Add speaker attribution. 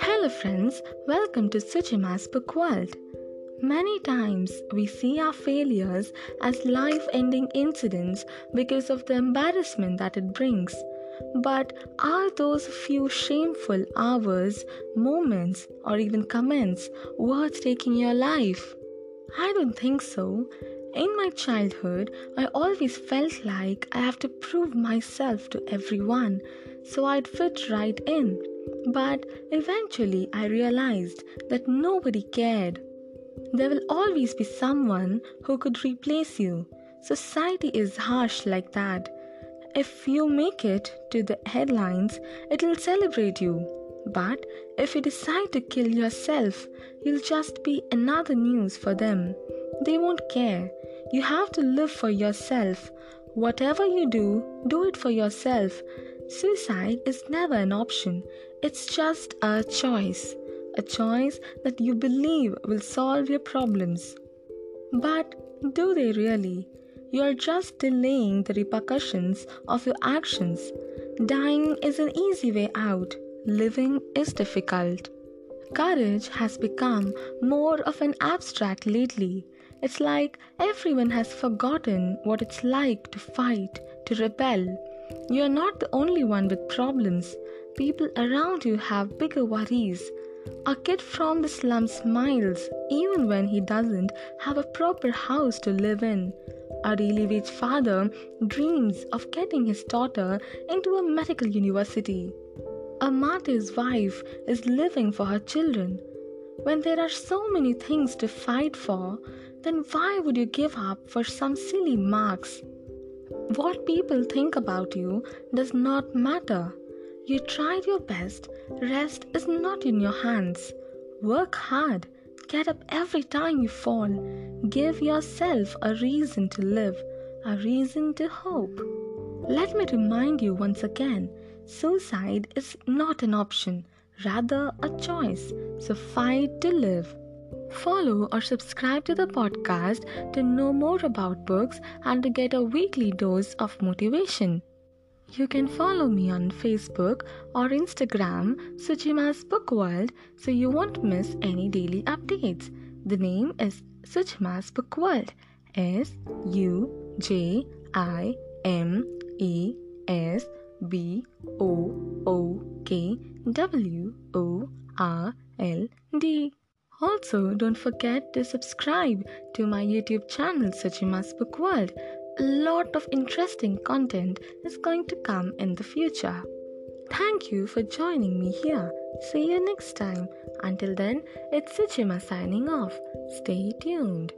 Speaker 1: Hello, friends, welcome to Sujima's Book World. Many times we see our failures as life ending incidents because of the embarrassment that it brings. But are those few shameful hours, moments, or even comments worth taking your life? I don't think so. In my childhood, I always felt like I have to prove myself to everyone, so I'd fit right in. But eventually, I realized that nobody cared. There will always be someone who could replace you. Society is harsh like that. If you make it to the headlines, it'll celebrate you. But if you decide to kill yourself, you'll just be another news for them. They won't care. You have to live for yourself. Whatever you do, do it for yourself. Suicide is never an option, it's just a choice. A choice that you believe will solve your problems. But do they really? You are just delaying the repercussions of your actions. Dying is an easy way out, living is difficult. Courage has become more of an abstract lately. It's like everyone has forgotten what it's like to fight, to rebel. You are not the only one with problems. People around you have bigger worries. A kid from the slum smiles even when he doesn't have a proper house to live in. A daily wage father dreams of getting his daughter into a medical university. A martyr's wife is living for her children. When there are so many things to fight for, then why would you give up for some silly marks? What people think about you does not matter. You tried your best, rest is not in your hands. Work hard, get up every time you fall. Give yourself a reason to live, a reason to hope. Let me remind you once again suicide is not an option, rather a choice. So fight to live. Follow or subscribe to the podcast to know more about books and to get a weekly dose of motivation. You can follow me on Facebook or Instagram, Sujima's Book World, so you won't miss any daily updates. The name is Sujima's Book World. S U J I M E S B O O K W O R L D. Also, don't forget to subscribe to my YouTube channel, Sujima's Book World. A lot of interesting content is going to come in the future. Thank you for joining me here. See you next time. Until then, it's Sujima signing off. Stay tuned.